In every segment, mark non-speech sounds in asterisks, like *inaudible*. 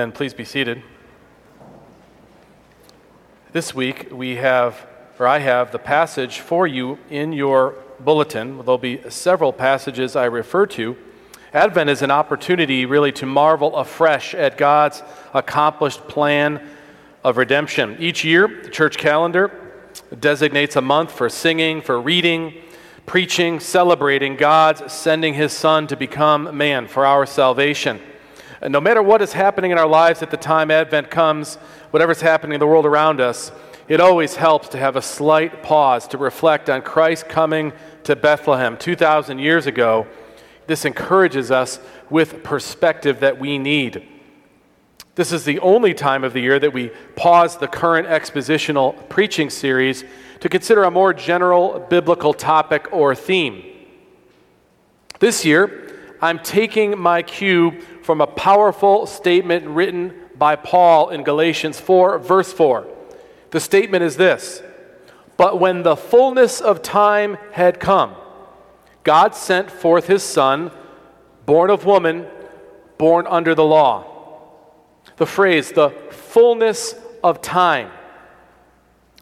And please be seated. This week we have, or I have, the passage for you in your bulletin. There'll be several passages I refer to. Advent is an opportunity really to marvel afresh at God's accomplished plan of redemption. Each year, the church calendar designates a month for singing, for reading, preaching, celebrating God's sending his Son to become man for our salvation. And no matter what is happening in our lives at the time Advent comes, whatever's happening in the world around us, it always helps to have a slight pause to reflect on Christ coming to Bethlehem 2,000 years ago. This encourages us with perspective that we need. This is the only time of the year that we pause the current expositional preaching series to consider a more general biblical topic or theme. This year, I'm taking my cue from a powerful statement written by Paul in Galatians 4, verse 4. The statement is this But when the fullness of time had come, God sent forth his Son, born of woman, born under the law. The phrase, the fullness of time.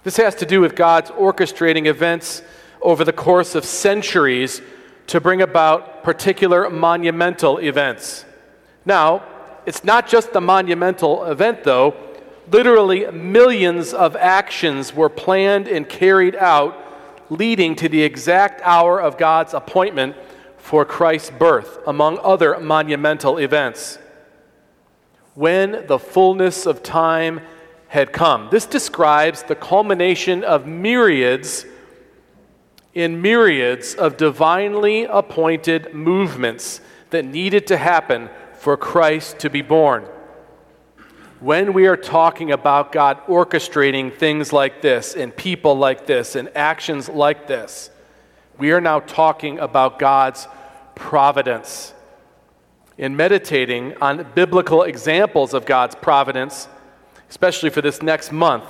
This has to do with God's orchestrating events over the course of centuries to bring about particular monumental events. Now, it's not just the monumental event, though. Literally, millions of actions were planned and carried out, leading to the exact hour of God's appointment for Christ's birth, among other monumental events. When the fullness of time had come. This describes the culmination of myriads in myriads of divinely appointed movements that needed to happen for Christ to be born. When we are talking about God orchestrating things like this, and people like this, and actions like this, we are now talking about God's providence. In meditating on biblical examples of God's providence, especially for this next month,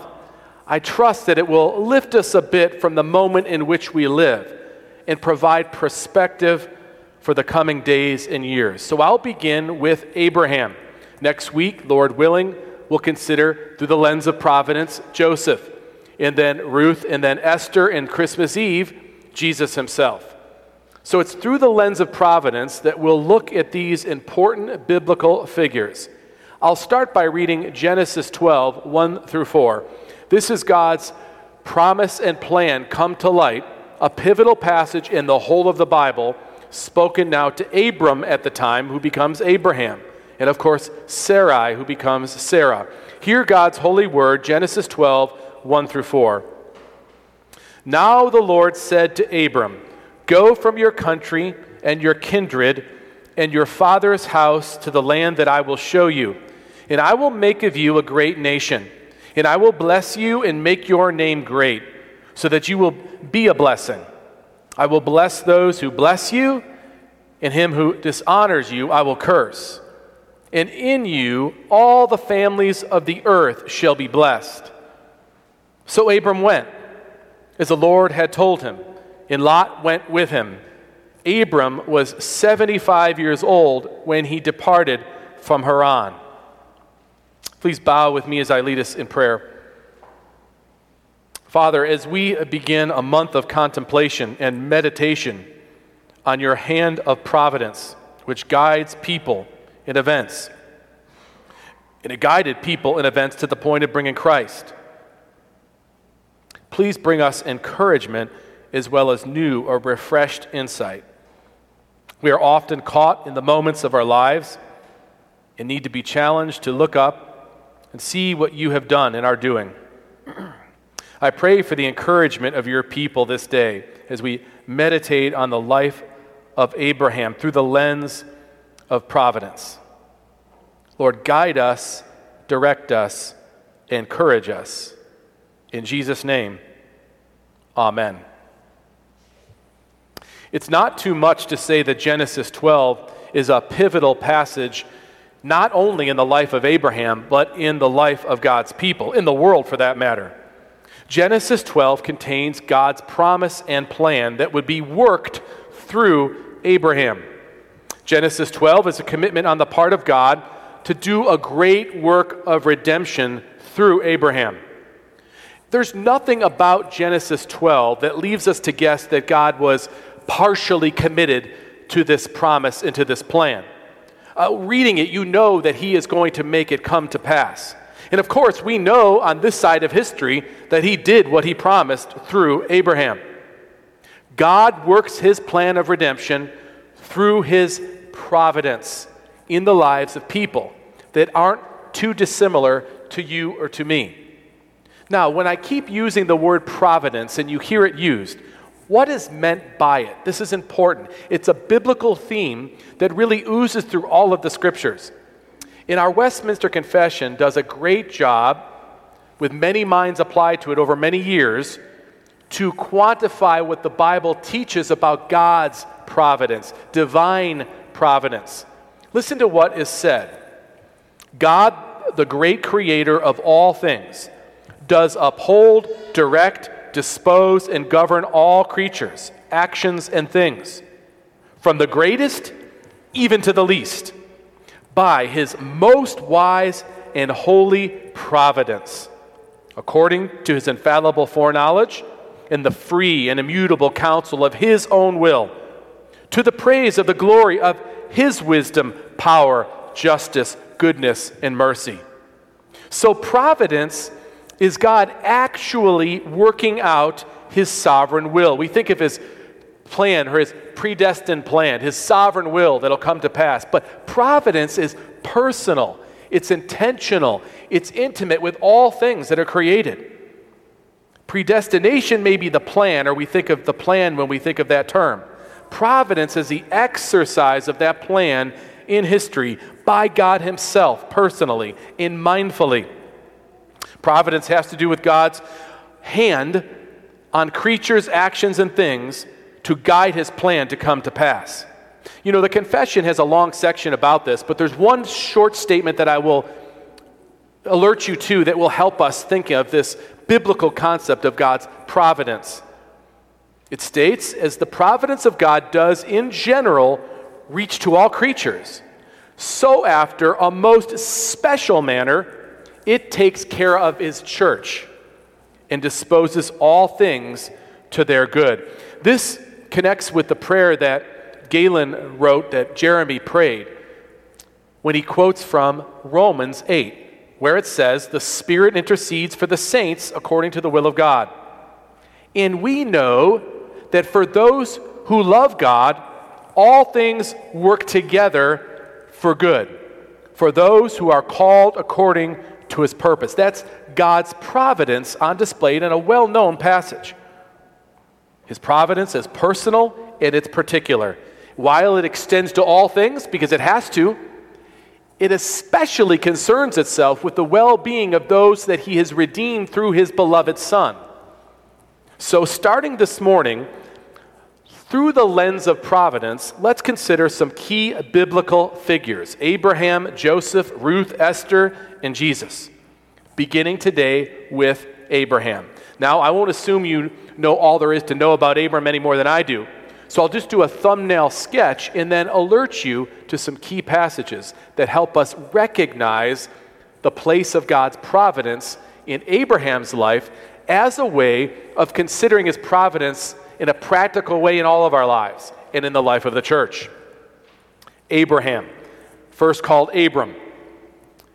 I trust that it will lift us a bit from the moment in which we live and provide perspective for the coming days and years. So I'll begin with Abraham. Next week, Lord willing, we'll consider through the lens of providence Joseph, and then Ruth, and then Esther, and Christmas Eve, Jesus himself. So it's through the lens of providence that we'll look at these important biblical figures. I'll start by reading Genesis 12, 1 through 4. This is God's promise and plan come to light, a pivotal passage in the whole of the Bible spoken now to Abram at the time, who becomes Abraham. And of course, Sarai, who becomes Sarah. Hear God's holy word, Genesis 12, 1 through 4. Now the Lord said to Abram, Go from your country and your kindred and your father's house to the land that I will show you, and I will make of you a great nation, and I will bless you and make your name great, so that you will be a blessing. I will bless those who bless you, and him who dishonors you I will curse. And in you all the families of the earth shall be blessed. So Abram went, as the Lord had told him, and Lot went with him. Abram was 75 years old when he departed from Haran. Please bow with me as I lead us in prayer. Father, as we begin a month of contemplation and meditation on your hand of providence, which guides people in events, and it guided people in events to the point of bringing Christ, please bring us encouragement as well as new or refreshed insight. We are often caught in the moments of our lives and need to be challenged to look up and see what you have done in our doing. *clears throat* I pray for the encouragement of your people this day as we meditate on the life of Abraham through the lens of providence. Lord, guide us, direct us, encourage us. In Jesus' name, amen. It's not too much to say that Genesis 12 is a pivotal passage, not only in the life of Abraham, but in the life of God's people, in the world for that matter. Genesis 12 contains God's promise and plan that would be worked through Abraham. Genesis 12 is a commitment on the part of God to do a great work of redemption through Abraham. There's nothing about Genesis 12 that leaves us to guess that God was partially committed to this promise and to this plan. Uh, reading it, you know that He is going to make it come to pass. And of course, we know on this side of history that He did what He promised through Abraham. God works His plan of redemption through His providence in the lives of people that aren't too dissimilar to you or to me. Now, when I keep using the word providence and you hear it used, what is meant by it? This is important. It's a biblical theme that really oozes through all of the scriptures. In our Westminster Confession does a great job with many minds applied to it over many years to quantify what the Bible teaches about God's providence, divine providence. Listen to what is said. God, the great creator of all things, does uphold, direct, dispose, and govern all creatures, actions, and things, from the greatest even to the least, by his most wise and holy providence, according to his infallible foreknowledge and the free and immutable counsel of his own will, to the praise of the glory of his wisdom, power, justice, goodness, and mercy. So, providence is God actually working out his sovereign will. We think of his plan or his predestined plan, his sovereign will that'll come to pass. But providence is personal, it's intentional, it's intimate with all things that are created. Predestination may be the plan, or we think of the plan when we think of that term. Providence is the exercise of that plan in history by God Himself, personally and mindfully. Providence has to do with God's hand on creatures, actions, and things to guide his plan to come to pass. You know, the confession has a long section about this, but there's one short statement that I will alert you to that will help us think of this biblical concept of God's providence. It states, as the providence of God does in general reach to all creatures, so after a most special manner it takes care of his church and disposes all things to their good. This connects with the prayer that Galen wrote, that Jeremy prayed, when he quotes from Romans 8, where it says, The Spirit intercedes for the saints according to the will of God. And we know that for those who love God, all things work together for good, for those who are called according to his purpose. That's God's providence on display in a well known passage. His providence is personal and it's particular. While it extends to all things, because it has to, it especially concerns itself with the well being of those that he has redeemed through his beloved Son. So, starting this morning, through the lens of providence, let's consider some key biblical figures Abraham, Joseph, Ruth, Esther, and Jesus, beginning today with Abraham. Now, I won't assume you know all there is to know about Abraham any more than I do. So I'll just do a thumbnail sketch and then alert you to some key passages that help us recognize the place of God's providence in Abraham's life as a way of considering his providence in a practical way in all of our lives and in the life of the church. Abraham, first called Abram,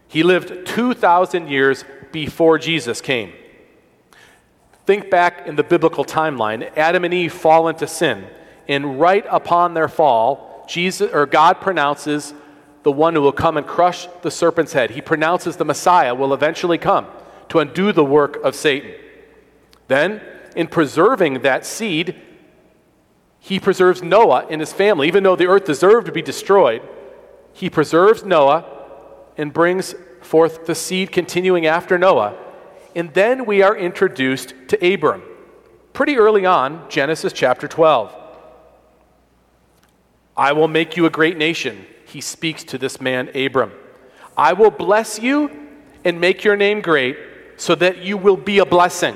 he lived 2,000 years before Jesus came. Think back in the biblical timeline. Adam and Eve fall into sin, and right upon their fall, Jesus or God pronounces the one who will come and crush the serpent's head. He pronounces the Messiah will eventually come to undo the work of Satan. Then in preserving that seed, he preserves Noah and his family. Even though the earth deserved to be destroyed, he preserves Noah and brings forth the seed continuing after Noah. And then we are introduced to Abram. Pretty early on, Genesis chapter 12. I will make you a great nation, he speaks to this man, Abram. I will bless you and make your name great so that you will be a blessing.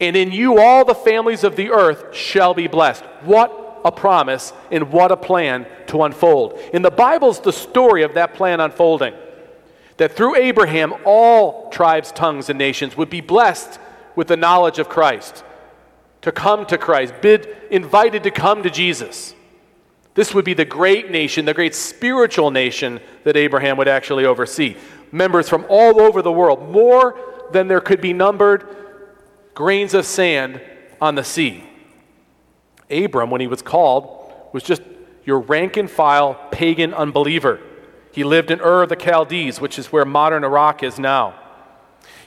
And in you all the families of the earth shall be blessed. What a promise and what a plan to unfold. In the Bible's the story of that plan unfolding. That through Abraham, all tribes, tongues, and nations would be blessed with the knowledge of Christ, to come to Christ, bid, invited to come to Jesus. This would be the great nation, the great spiritual nation that Abraham would actually oversee. Members from all over the world, more than there could be numbered grains of sand on the sea. Abram, when he was called, was just your rank and file pagan unbeliever. He lived in Ur of the Chaldees, which is where modern Iraq is now.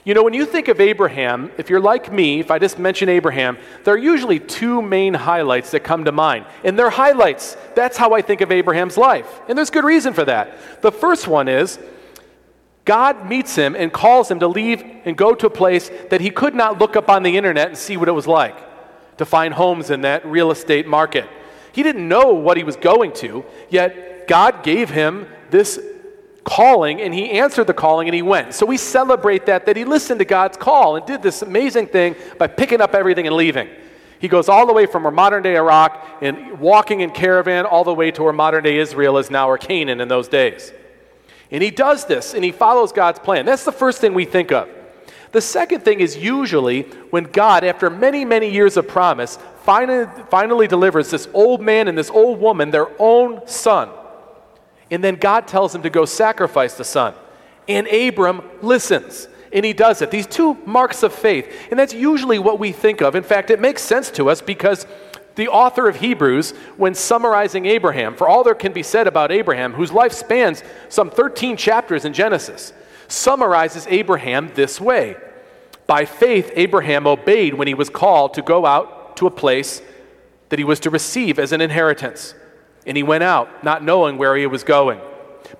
You know, when you think of Abraham, if you're like me, if I just mention Abraham, there are usually two main highlights that come to mind. And they're highlights. That's how I think of Abraham's life. And there's good reason for that. The first one is God meets him and calls him to leave and go to a place that he could not look up on the internet and see what it was like to find homes in that real estate market. He didn't know what he was going to, yet God gave him this calling and he answered the calling and he went. So we celebrate that that he listened to God's call and did this amazing thing by picking up everything and leaving. He goes all the way from our modern day Iraq and walking in caravan all the way to where modern day Israel is now or Canaan in those days. And he does this and he follows God's plan. That's the first thing we think of. The second thing is usually when God, after many, many years of promise, finally, finally delivers this old man and this old woman their own son. And then God tells him to go sacrifice the son. And Abram listens. And he does it. These two marks of faith. And that's usually what we think of. In fact, it makes sense to us because the author of Hebrews, when summarizing Abraham, for all there can be said about Abraham, whose life spans some 13 chapters in Genesis, summarizes Abraham this way By faith, Abraham obeyed when he was called to go out to a place that he was to receive as an inheritance. And he went out, not knowing where he was going.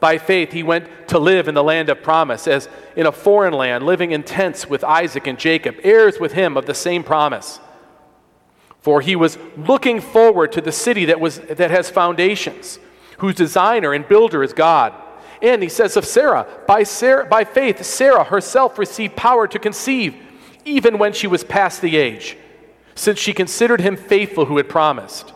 By faith, he went to live in the land of promise, as in a foreign land, living in tents with Isaac and Jacob, heirs with him of the same promise. For he was looking forward to the city that, was, that has foundations, whose designer and builder is God. And he says of Sarah by, Sarah, by faith, Sarah herself received power to conceive, even when she was past the age, since she considered him faithful who had promised.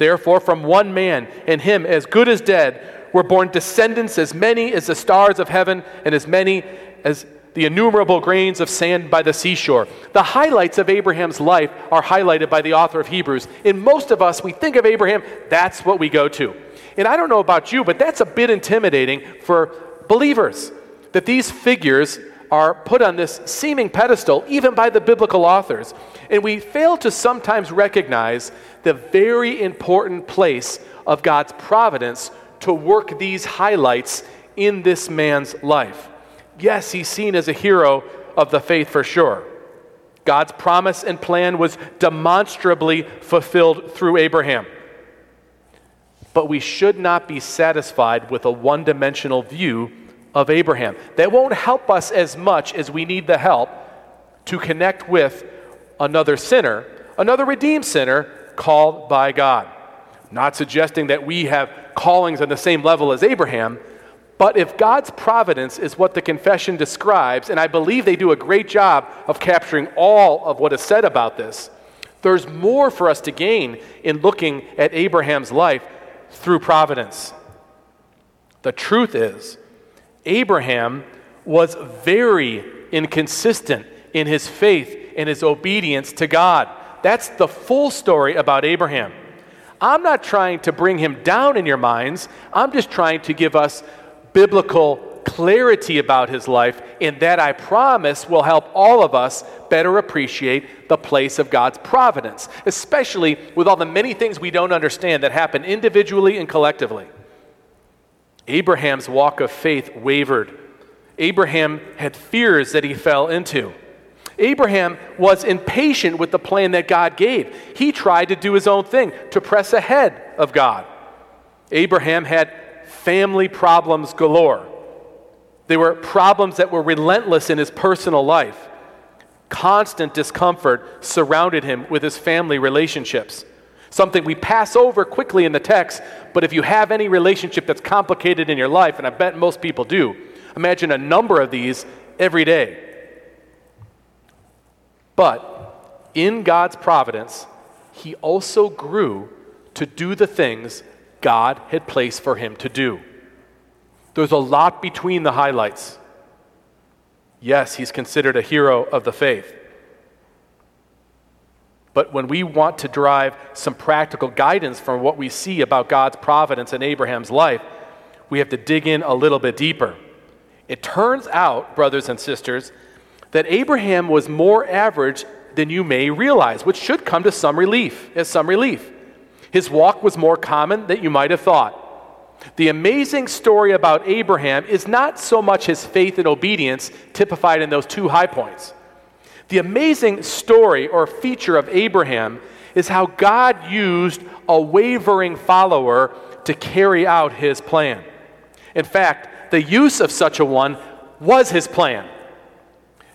Therefore, from one man, and him as good as dead, were born descendants as many as the stars of heaven and as many as the innumerable grains of sand by the seashore. The highlights of Abraham's life are highlighted by the author of Hebrews. In most of us, we think of Abraham, that's what we go to. And I don't know about you, but that's a bit intimidating for believers that these figures are put on this seeming pedestal, even by the biblical authors. And we fail to sometimes recognize the very important place of God's providence to work these highlights in this man's life. Yes, he's seen as a hero of the faith for sure. God's promise and plan was demonstrably fulfilled through Abraham. But we should not be satisfied with a one dimensional view of Abraham. That won't help us as much as we need the help to connect with another sinner, another redeemed sinner called by God. Not suggesting that we have callings on the same level as Abraham, but if God's providence is what the confession describes, and I believe they do a great job of capturing all of what is said about this, there's more for us to gain in looking at Abraham's life through providence. The truth is, Abraham was very inconsistent in his faith and his obedience to God. That's the full story about Abraham. I'm not trying to bring him down in your minds, I'm just trying to give us biblical clarity about his life, and that I promise will help all of us better appreciate the place of God's providence, especially with all the many things we don't understand that happen individually and collectively. Abraham's walk of faith wavered. Abraham had fears that he fell into. Abraham was impatient with the plan that God gave. He tried to do his own thing, to press ahead of God. Abraham had family problems galore. They were problems that were relentless in his personal life. Constant discomfort surrounded him with his family relationships something we pass over quickly in the text, but if you have any relationship that's complicated in your life, and I bet most people do, imagine a number of these every day. But in God's providence, he also grew to do the things God had placed for him to do. There's a lot between the highlights. Yes, he's considered a hero of the faith. But when we want to derive some practical guidance from what we see about God's providence in Abraham's life, we have to dig in a little bit deeper. It turns out, brothers and sisters, that Abraham was more average than you may realize, which should come to some relief, as some relief. His walk was more common than you might have thought. The amazing story about Abraham is not so much his faith and obedience typified in those two high points. The amazing story or feature of Abraham is how God used a wavering follower to carry out his plan. In fact, the use of such a one was his plan.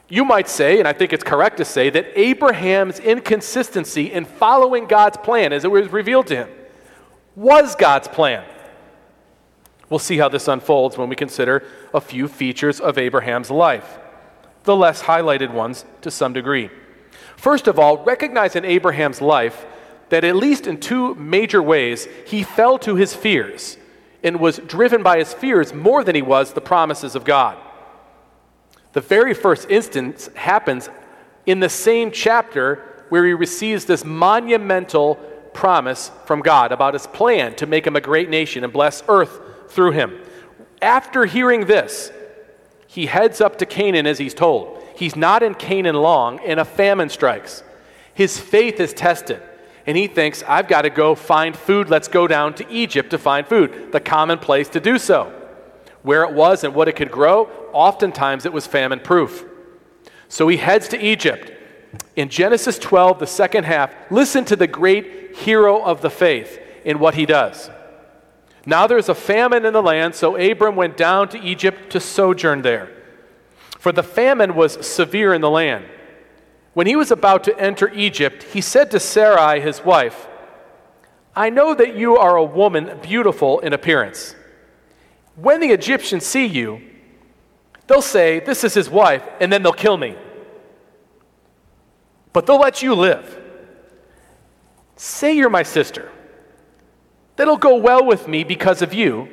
You might say, and I think it's correct to say, that Abraham's inconsistency in following God's plan as it was revealed to him was God's plan. We'll see how this unfolds when we consider a few features of Abraham's life the less highlighted ones to some degree. First of all, recognize in Abraham's life that at least in two major ways, he fell to his fears and was driven by his fears more than he was the promises of God. The very first instance happens in the same chapter where he receives this monumental promise from God about his plan to make him a great nation and bless earth through him. After hearing this, he heads up to Canaan as he's told. He's not in Canaan long, and a famine strikes. His faith is tested, and he thinks, I've got to go find food. Let's go down to Egypt to find food, the common place to do so. Where it was and what it could grow, oftentimes it was famine proof. So he heads to Egypt. In Genesis 12, the second half, listen to the great hero of the faith in what he does. Now there's a famine in the land, so Abram went down to Egypt to sojourn there. For the famine was severe in the land. When he was about to enter Egypt, he said to Sarai, his wife, I know that you are a woman beautiful in appearance. When the Egyptians see you, they'll say, This is his wife, and then they'll kill me. But they'll let you live. Say you're my sister that'll go well with me because of you,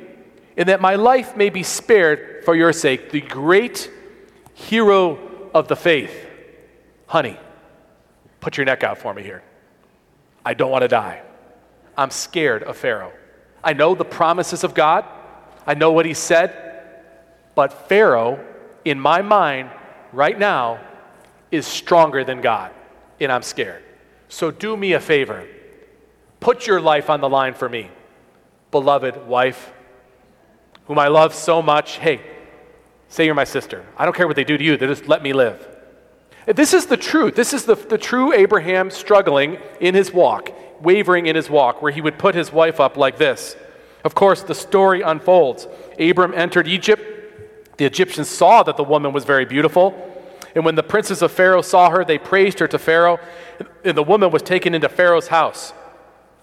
and that my life may be spared for your sake, the great hero of the faith. Honey, put your neck out for me here. I don't want to die. I'm scared of Pharaoh. I know the promises of God, I know what he said, but Pharaoh, in my mind, right now, is stronger than God, and I'm scared. So do me a favor Put your life on the line for me, beloved wife, whom I love so much. Hey, say you're my sister. I don't care what they do to you, they just let me live. This is the truth. This is the, the true Abraham struggling in his walk, wavering in his walk, where he would put his wife up like this. Of course, the story unfolds. Abram entered Egypt. The Egyptians saw that the woman was very beautiful. And when the princes of Pharaoh saw her, they praised her to Pharaoh. And the woman was taken into Pharaoh's house.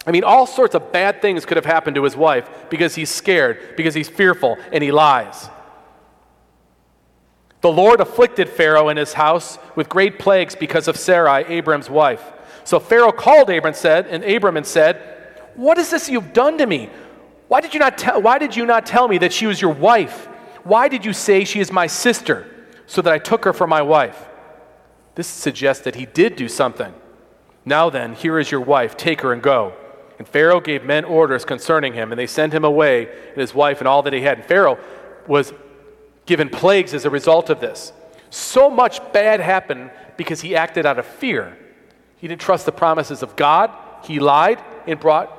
I mean, all sorts of bad things could have happened to his wife because he's scared, because he's fearful, and he lies. The Lord afflicted Pharaoh and his house with great plagues because of Sarai, Abram's wife. So Pharaoh called Abram said, and Abram and said, What is this you've done to me? Why did you not tell why did you not tell me that she was your wife? Why did you say she is my sister, so that I took her for my wife? This suggests that he did do something. Now then, here is your wife, take her and go. And Pharaoh gave men orders concerning him, and they sent him away and his wife and all that he had. And Pharaoh was given plagues as a result of this. So much bad happened because he acted out of fear. He didn't trust the promises of God, he lied and brought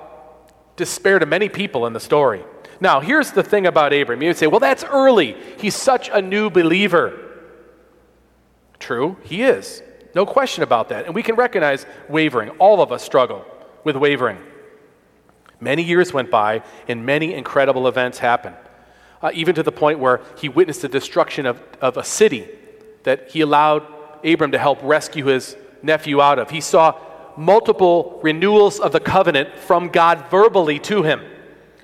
despair to many people in the story. Now, here's the thing about Abram. You would say, well, that's early. He's such a new believer. True, he is. No question about that. And we can recognize wavering. All of us struggle with wavering. Many years went by, and many incredible events happened, uh, even to the point where he witnessed the destruction of, of a city that he allowed Abram to help rescue his nephew out of. He saw multiple renewals of the covenant from God verbally to him.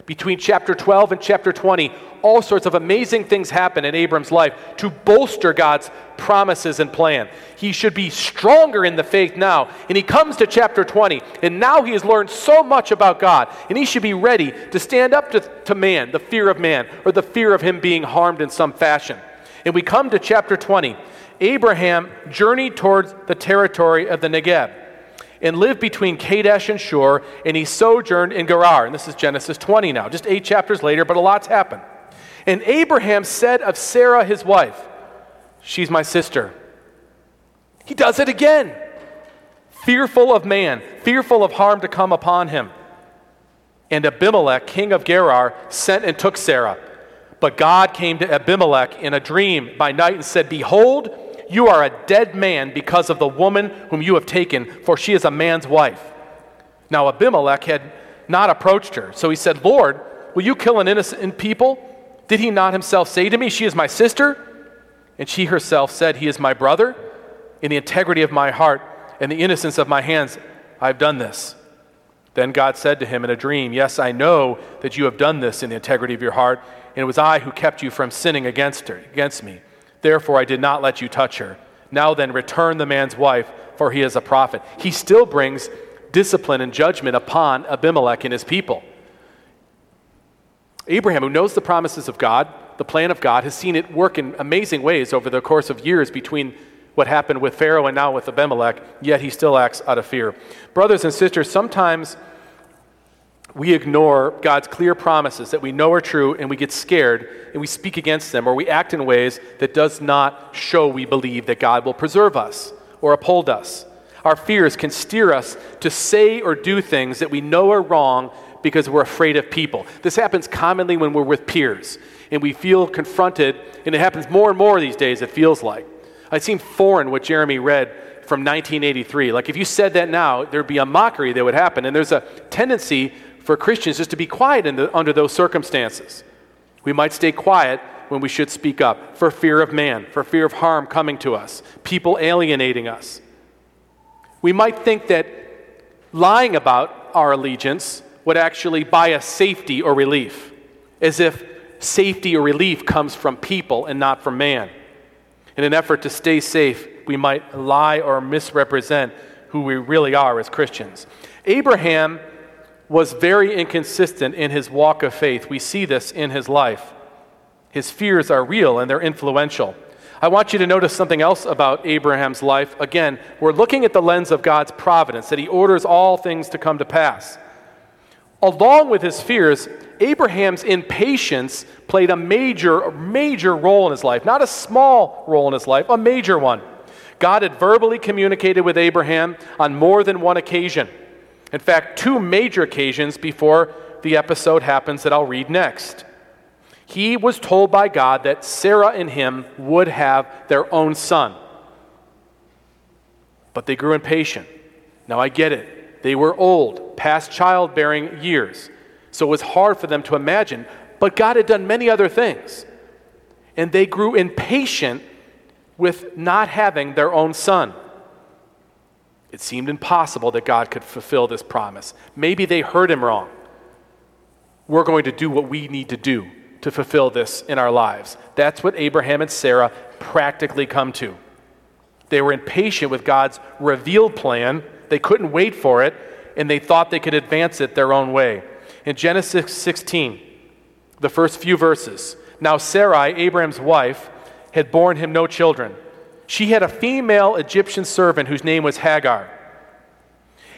Between chapter 12 and chapter 20, all sorts of amazing things happen in Abram's life to bolster God's promises and plan. He should be stronger in the faith now. And he comes to chapter 20, and now he has learned so much about God, and he should be ready to stand up to, to man, the fear of man, or the fear of him being harmed in some fashion. And we come to chapter 20. Abraham journeyed towards the territory of the Negeb and lived between Kadesh and Shur, and he sojourned in Gerar. And this is Genesis 20 now, just eight chapters later, but a lot's happened. And Abraham said of Sarah, his wife, She's my sister. He does it again. Fearful of man, fearful of harm to come upon him. And Abimelech, king of Gerar, sent and took Sarah. But God came to Abimelech in a dream by night and said, Behold, you are a dead man because of the woman whom you have taken, for she is a man's wife. Now Abimelech had not approached her. So he said, Lord, will you kill an innocent people? Did he not himself say to me, She is my sister? And she herself said, He is my brother. In the integrity of my heart and the innocence of my hands, I have done this. Then God said to him in a dream, Yes, I know that you have done this in the integrity of your heart, and it was I who kept you from sinning against her, against me. Therefore, I did not let you touch her. Now then, return the man's wife, for he is a prophet. He still brings discipline and judgment upon Abimelech and his people. Abraham, who knows the promises of God, the plan of God, has seen it work in amazing ways over the course of years between what happened with Pharaoh and now with Abimelech, yet he still acts out of fear. Brothers and sisters, sometimes we ignore God's clear promises that we know are true and we get scared and we speak against them or we act in ways that does not show we believe that God will preserve us or uphold us. Our fears can steer us to say or do things that we know are wrong because we're afraid of people. This happens commonly when we're with peers and we feel confronted, and it happens more and more these days, it feels like. It seemed foreign what Jeremy read from 1983. Like if you said that now, there'd be a mockery that would happen. And there's a tendency for Christians is to be quiet the, under those circumstances. We might stay quiet when we should speak up for fear of man, for fear of harm coming to us, people alienating us. We might think that lying about our allegiance would actually buy us safety or relief, as if safety or relief comes from people and not from man. In an effort to stay safe, we might lie or misrepresent who we really are as Christians. Abraham was very inconsistent in his walk of faith. We see this in his life. His fears are real and they're influential. I want you to notice something else about Abraham's life. Again, we're looking at the lens of God's providence, that he orders all things to come to pass. Along with his fears, Abraham's impatience played a major, major role in his life. Not a small role in his life, a major one. God had verbally communicated with Abraham on more than one occasion. In fact, two major occasions before the episode happens that I'll read next. He was told by God that Sarah and him would have their own son. But they grew impatient. Now I get it. They were old, past childbearing years. So it was hard for them to imagine. But God had done many other things. And they grew impatient with not having their own son. It seemed impossible that God could fulfill this promise. Maybe they heard him wrong. We're going to do what we need to do to fulfill this in our lives. That's what Abraham and Sarah practically come to. They were impatient with God's revealed plan, they couldn't wait for it, and they thought they could advance it their own way. In Genesis 16, the first few verses, now Sarai, Abraham's wife, had borne him no children she had a female Egyptian servant whose name was Hagar.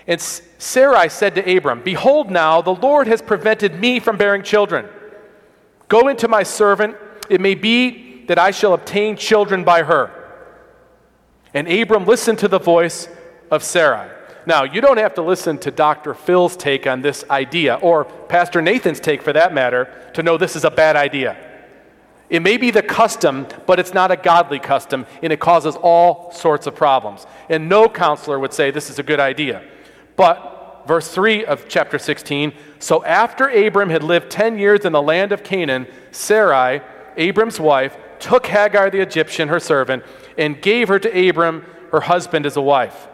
And Sarai said to Abram, Behold, now the Lord has prevented me from bearing children. Go into my servant. It may be that I shall obtain children by her. And Abram listened to the voice of Sarai. Now, you don't have to listen to Dr. Phil's take on this idea, or Pastor Nathan's take for that matter, to know this is a bad idea. It may be the custom, but it's not a godly custom, and it causes all sorts of problems. And no counselor would say this is a good idea. But, verse 3 of chapter 16 so after Abram had lived 10 years in the land of Canaan, Sarai, Abram's wife, took Hagar the Egyptian, her servant, and gave her to Abram, her husband, as a wife.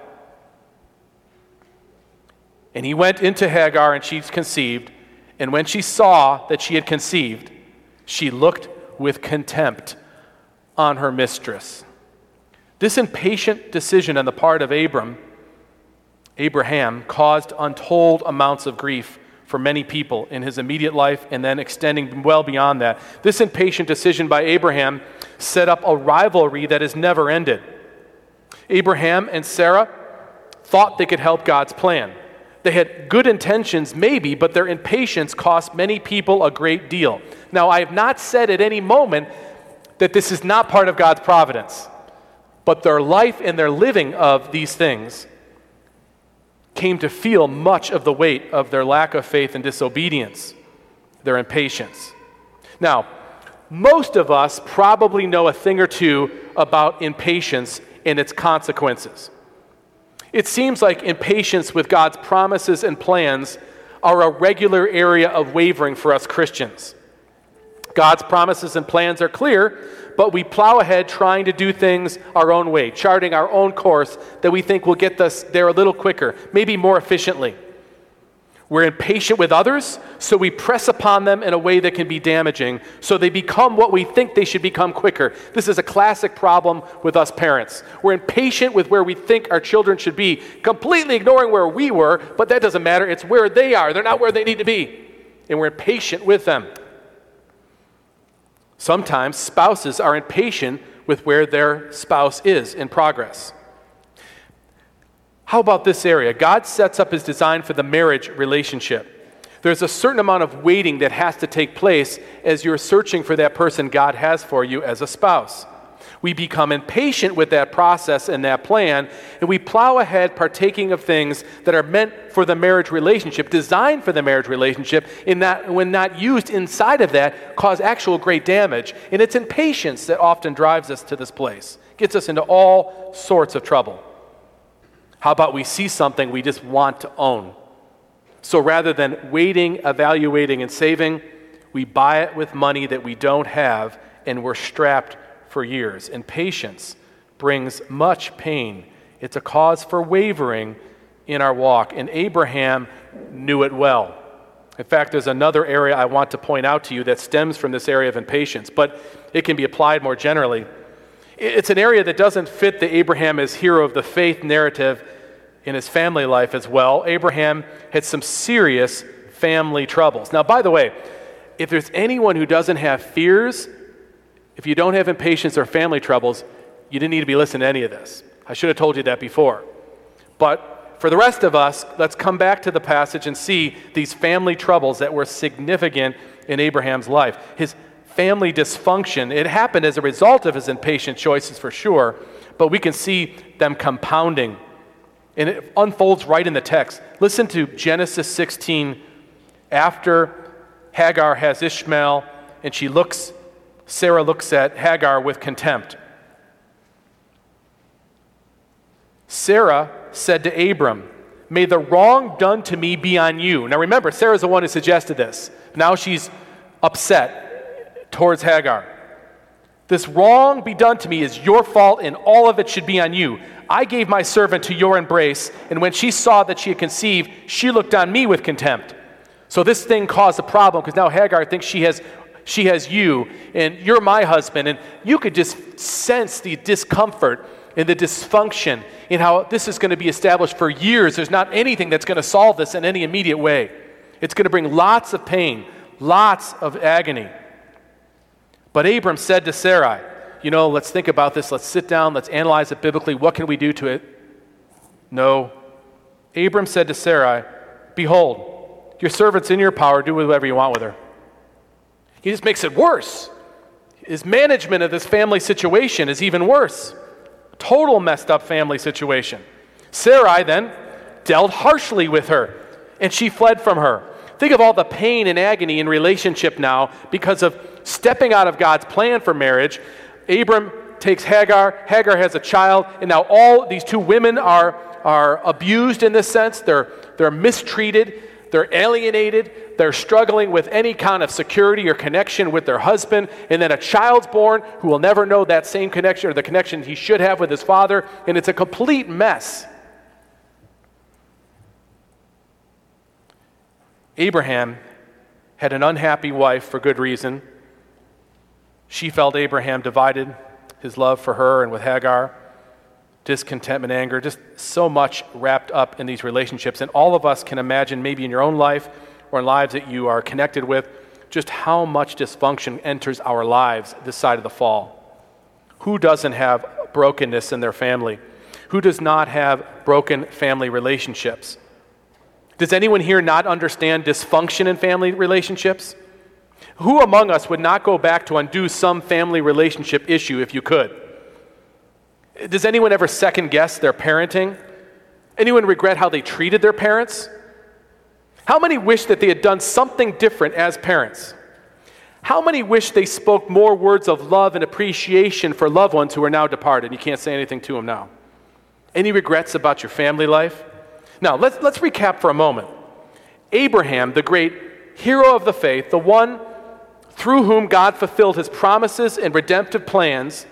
And he went into Hagar, and she conceived. And when she saw that she had conceived, she looked with contempt on her mistress. This impatient decision on the part of Abram, Abraham, caused untold amounts of grief for many people in his immediate life and then extending well beyond that. This impatient decision by Abraham set up a rivalry that has never ended. Abraham and Sarah thought they could help God's plan. They had good intentions, maybe, but their impatience cost many people a great deal. Now, I have not said at any moment that this is not part of God's providence, but their life and their living of these things came to feel much of the weight of their lack of faith and disobedience, their impatience. Now, most of us probably know a thing or two about impatience and its consequences. It seems like impatience with God's promises and plans are a regular area of wavering for us Christians. God's promises and plans are clear, but we plow ahead trying to do things our own way, charting our own course that we think will get us there a little quicker, maybe more efficiently. We're impatient with others, so we press upon them in a way that can be damaging, so they become what we think they should become quicker. This is a classic problem with us parents. We're impatient with where we think our children should be, completely ignoring where we were, but that doesn't matter. It's where they are. They're not where they need to be. And we're impatient with them. Sometimes spouses are impatient with where their spouse is in progress. How about this area? God sets up his design for the marriage relationship. There's a certain amount of waiting that has to take place as you're searching for that person God has for you as a spouse. We become impatient with that process and that plan, and we plow ahead partaking of things that are meant for the marriage relationship, designed for the marriage relationship, in that when not used inside of that, cause actual great damage. And it's impatience that often drives us to this place, gets us into all sorts of trouble. How about we see something we just want to own? So rather than waiting, evaluating, and saving, we buy it with money that we don't have and we're strapped for years. And patience brings much pain. It's a cause for wavering in our walk. And Abraham knew it well. In fact, there's another area I want to point out to you that stems from this area of impatience, but it can be applied more generally. It's an area that doesn't fit the Abraham as hero of the faith narrative in his family life as well. Abraham had some serious family troubles. Now, by the way, if there's anyone who doesn't have fears, if you don't have impatience or family troubles, you didn't need to be listening to any of this. I should have told you that before. But for the rest of us, let's come back to the passage and see these family troubles that were significant in Abraham's life. His family dysfunction, it happened as a result of his impatient choices for sure, but we can see them compounding and it unfolds right in the text. Listen to Genesis 16. After Hagar has Ishmael, and she looks, Sarah looks at Hagar with contempt. Sarah said to Abram, May the wrong done to me be on you. Now remember, Sarah's the one who suggested this. Now she's upset towards Hagar. This wrong be done to me is your fault, and all of it should be on you. I gave my servant to your embrace, and when she saw that she had conceived, she looked on me with contempt. So this thing caused a problem because now Hagar thinks she has, she has you, and you're my husband, and you could just sense the discomfort and the dysfunction in how this is going to be established for years. There's not anything that's going to solve this in any immediate way. It's going to bring lots of pain, lots of agony. But Abram said to Sarai, you know, let's think about this. Let's sit down. Let's analyze it biblically. What can we do to it? No. Abram said to Sarai, Behold, your servant's in your power. Do whatever you want with her. He just makes it worse. His management of this family situation is even worse. Total messed up family situation. Sarai then dealt harshly with her, and she fled from her. Think of all the pain and agony in relationship now because of stepping out of God's plan for marriage Abram takes Hagar, Hagar has a child, and now all these two women are, are abused in this sense. They're, they're mistreated, they're alienated, they're struggling with any kind of security or connection with their husband, and then a child's born who will never know that same connection or the connection he should have with his father, and it's a complete mess. Abraham had an unhappy wife for good reason. She felt Abraham divided his love for her and with Hagar, discontentment, anger, just so much wrapped up in these relationships. And all of us can imagine, maybe in your own life or in lives that you are connected with, just how much dysfunction enters our lives this side of the fall. Who doesn't have brokenness in their family? Who does not have broken family relationships? Does anyone here not understand dysfunction in family relationships? Who among us would not go back to undo some family relationship issue if you could? Does anyone ever second guess their parenting? Anyone regret how they treated their parents? How many wish that they had done something different as parents? How many wish they spoke more words of love and appreciation for loved ones who are now departed? You can't say anything to them now. Any regrets about your family life? Now, let's, let's recap for a moment. Abraham, the great hero of the faith, the one through whom God fulfilled his promises and redemptive plans,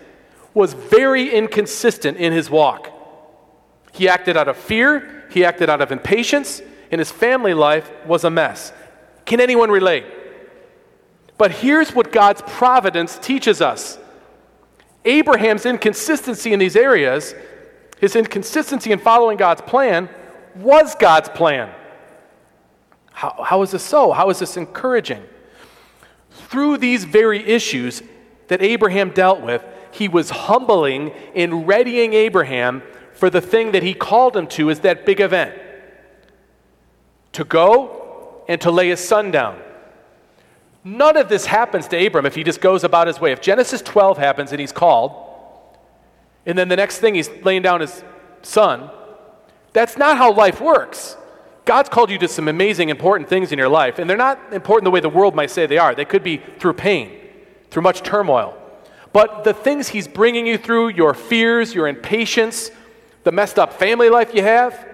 was very inconsistent in his walk. He acted out of fear, he acted out of impatience, and his family life was a mess. Can anyone relate? But here's what God's providence teaches us Abraham's inconsistency in these areas, his inconsistency in following God's plan, was God's plan. How, how is this so? How is this encouraging? Through these very issues that Abraham dealt with, he was humbling in readying Abraham for the thing that he called him to is that big event to go and to lay his son down. None of this happens to Abram if he just goes about his way. If Genesis 12 happens and he's called, and then the next thing he's laying down his son, that's not how life works. God's called you to some amazing, important things in your life, and they're not important the way the world might say they are. They could be through pain, through much turmoil. But the things He's bringing you through, your fears, your impatience, the messed up family life you have,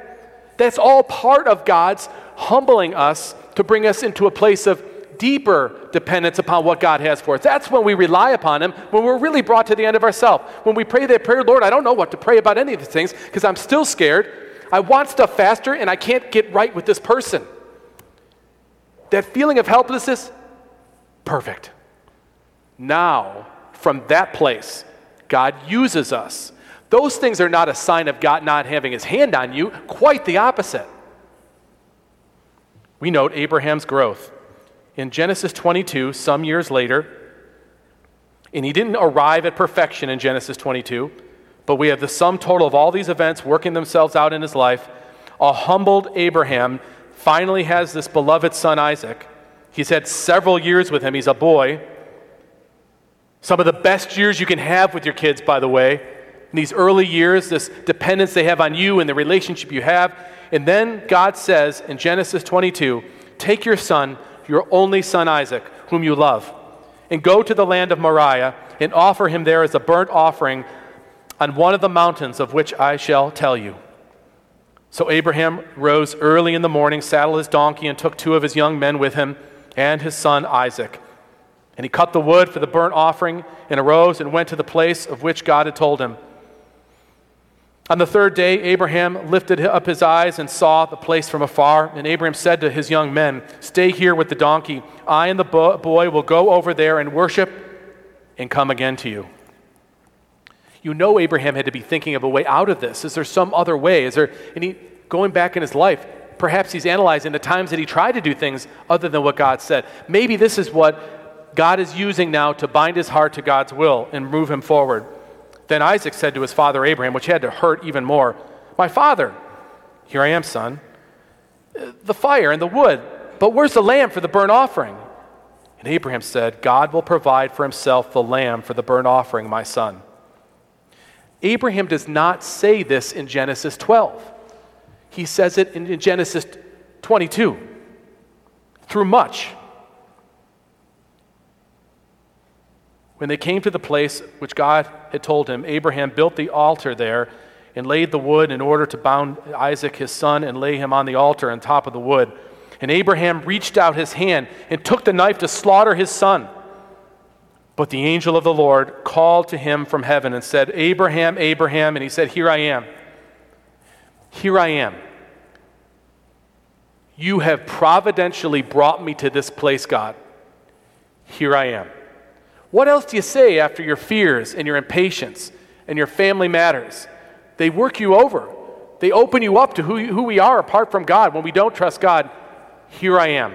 that's all part of God's humbling us to bring us into a place of deeper dependence upon what God has for us. That's when we rely upon Him, when we're really brought to the end of ourselves. When we pray that prayer, Lord, I don't know what to pray about any of these things because I'm still scared. I want stuff faster and I can't get right with this person. That feeling of helplessness, perfect. Now, from that place, God uses us. Those things are not a sign of God not having his hand on you, quite the opposite. We note Abraham's growth. In Genesis 22, some years later, and he didn't arrive at perfection in Genesis 22 but we have the sum total of all these events working themselves out in his life. A humbled Abraham finally has this beloved son, Isaac. He's had several years with him. He's a boy. Some of the best years you can have with your kids, by the way. In these early years, this dependence they have on you and the relationship you have. And then God says in Genesis 22 Take your son, your only son Isaac, whom you love, and go to the land of Moriah and offer him there as a burnt offering on one of the mountains of which I shall tell you. So Abraham rose early in the morning, saddled his donkey, and took two of his young men with him and his son Isaac. And he cut the wood for the burnt offering and arose and went to the place of which God had told him. On the third day, Abraham lifted up his eyes and saw the place from afar. And Abraham said to his young men, Stay here with the donkey. I and the boy will go over there and worship and come again to you. You know Abraham had to be thinking of a way out of this. Is there some other way? Is there any going back in his life? Perhaps he's analyzing the times that he tried to do things other than what God said. Maybe this is what God is using now to bind his heart to God's will and move him forward. Then Isaac said to his father Abraham, which had to hurt even more, My father, here I am, son. The fire and the wood, but where's the lamb for the burnt offering? And Abraham said, God will provide for himself the lamb for the burnt offering, my son. Abraham does not say this in Genesis 12. He says it in Genesis 22 through much. When they came to the place which God had told him, Abraham built the altar there and laid the wood in order to bound Isaac his son and lay him on the altar on top of the wood. And Abraham reached out his hand and took the knife to slaughter his son. But the angel of the Lord called to him from heaven and said, Abraham, Abraham. And he said, Here I am. Here I am. You have providentially brought me to this place, God. Here I am. What else do you say after your fears and your impatience and your family matters? They work you over. They open you up to who, who we are apart from God. When we don't trust God, here I am.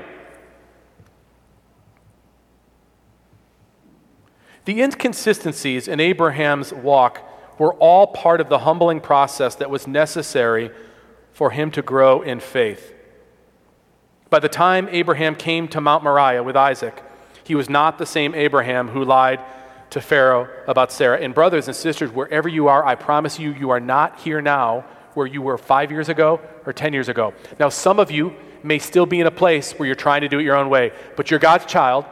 The inconsistencies in Abraham's walk were all part of the humbling process that was necessary for him to grow in faith. By the time Abraham came to Mount Moriah with Isaac, he was not the same Abraham who lied to Pharaoh about Sarah. And, brothers and sisters, wherever you are, I promise you, you are not here now where you were five years ago or 10 years ago. Now, some of you may still be in a place where you're trying to do it your own way, but you're God's child.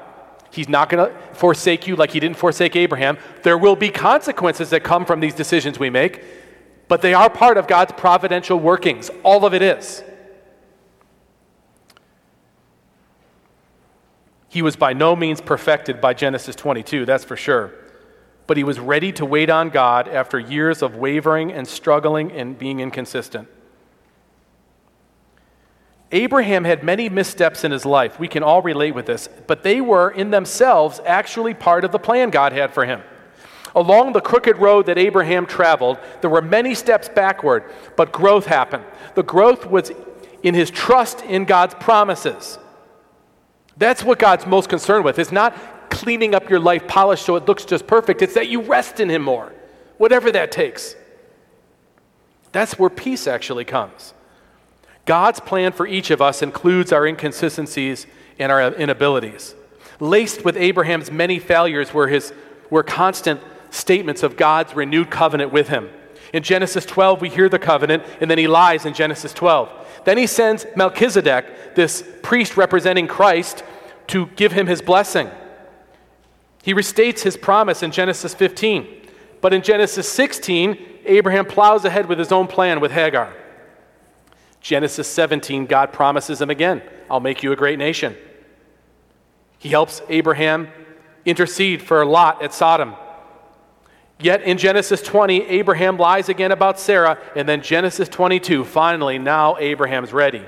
He's not going to forsake you like he didn't forsake Abraham. There will be consequences that come from these decisions we make, but they are part of God's providential workings. All of it is. He was by no means perfected by Genesis 22, that's for sure. But he was ready to wait on God after years of wavering and struggling and being inconsistent. Abraham had many missteps in his life. We can all relate with this, but they were in themselves actually part of the plan God had for him. Along the crooked road that Abraham traveled, there were many steps backward, but growth happened. The growth was in his trust in God's promises. That's what God's most concerned with. It's not cleaning up your life polished so it looks just perfect, it's that you rest in Him more, whatever that takes. That's where peace actually comes. God's plan for each of us includes our inconsistencies and our inabilities. Laced with Abraham's many failures were, his, were constant statements of God's renewed covenant with him. In Genesis 12, we hear the covenant, and then he lies in Genesis 12. Then he sends Melchizedek, this priest representing Christ, to give him his blessing. He restates his promise in Genesis 15. But in Genesis 16, Abraham plows ahead with his own plan with Hagar. Genesis 17, God promises him again, I'll make you a great nation. He helps Abraham intercede for Lot at Sodom. Yet in Genesis 20, Abraham lies again about Sarah, and then Genesis 22, finally, now Abraham's ready.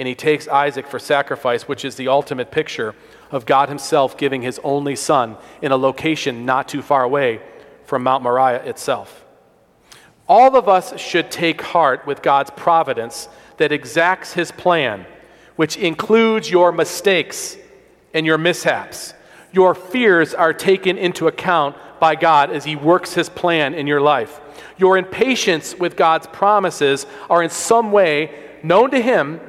And he takes Isaac for sacrifice, which is the ultimate picture of God Himself giving His only Son in a location not too far away from Mount Moriah itself. All of us should take heart with God's providence that exacts his plan, which includes your mistakes and your mishaps. Your fears are taken into account by God as he works his plan in your life. Your impatience with God's promises are in some way known to him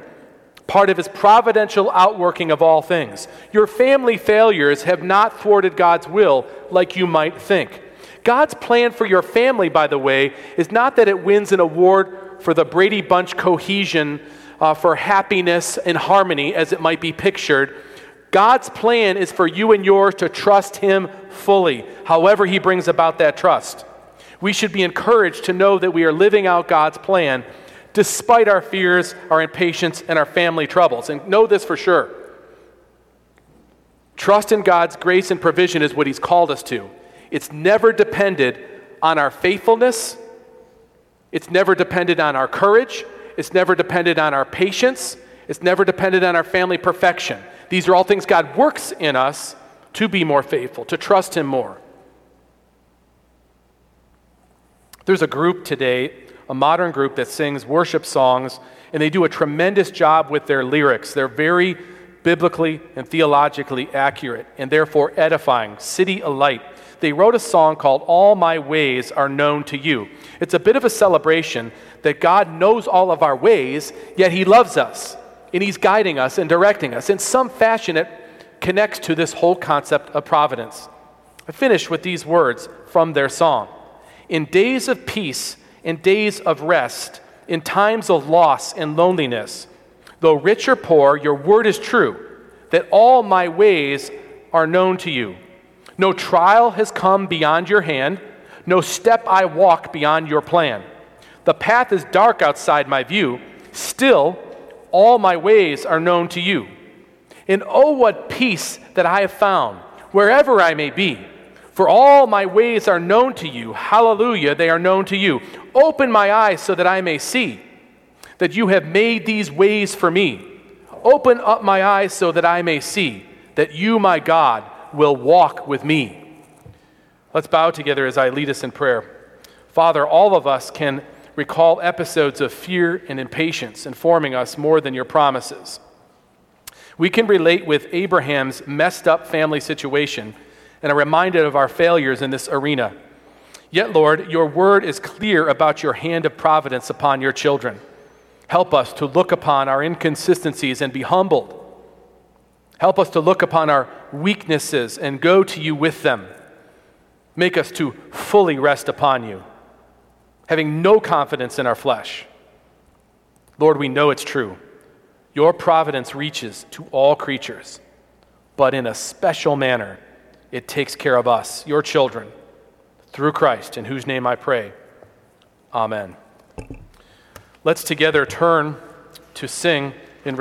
part of his providential outworking of all things. Your family failures have not thwarted God's will like you might think. God's plan for your family, by the way, is not that it wins an award for the Brady Bunch cohesion uh, for happiness and harmony, as it might be pictured. God's plan is for you and yours to trust Him fully, however, He brings about that trust. We should be encouraged to know that we are living out God's plan despite our fears, our impatience, and our family troubles. And know this for sure trust in God's grace and provision is what He's called us to. It's never depended on our faithfulness. It's never depended on our courage. It's never depended on our patience. It's never depended on our family perfection. These are all things God works in us to be more faithful, to trust Him more. There's a group today, a modern group that sings worship songs, and they do a tremendous job with their lyrics. They're very biblically and theologically accurate and therefore edifying, CityAlight they wrote a song called All My Ways Are Known to You. It's a bit of a celebration that God knows all of our ways, yet He loves us, and He's guiding us and directing us. In some fashion, it connects to this whole concept of providence. I finish with these words from their song In days of peace, in days of rest, in times of loss and loneliness, though rich or poor, your word is true, that all my ways are known to you. No trial has come beyond your hand, no step I walk beyond your plan. The path is dark outside my view, still, all my ways are known to you. And oh, what peace that I have found, wherever I may be. For all my ways are known to you. Hallelujah, they are known to you. Open my eyes so that I may see that you have made these ways for me. Open up my eyes so that I may see that you, my God, will walk with me. Let's bow together as I lead us in prayer. Father, all of us can recall episodes of fear and impatience informing us more than your promises. We can relate with Abraham's messed up family situation and are reminded of our failures in this arena. Yet, Lord, your word is clear about your hand of providence upon your children. Help us to look upon our inconsistencies and be humbled. Help us to look upon our weaknesses and go to you with them. Make us to fully rest upon you, having no confidence in our flesh. Lord, we know it's true. Your providence reaches to all creatures, but in a special manner, it takes care of us, your children, through Christ, in whose name I pray. Amen. Let's together turn to sing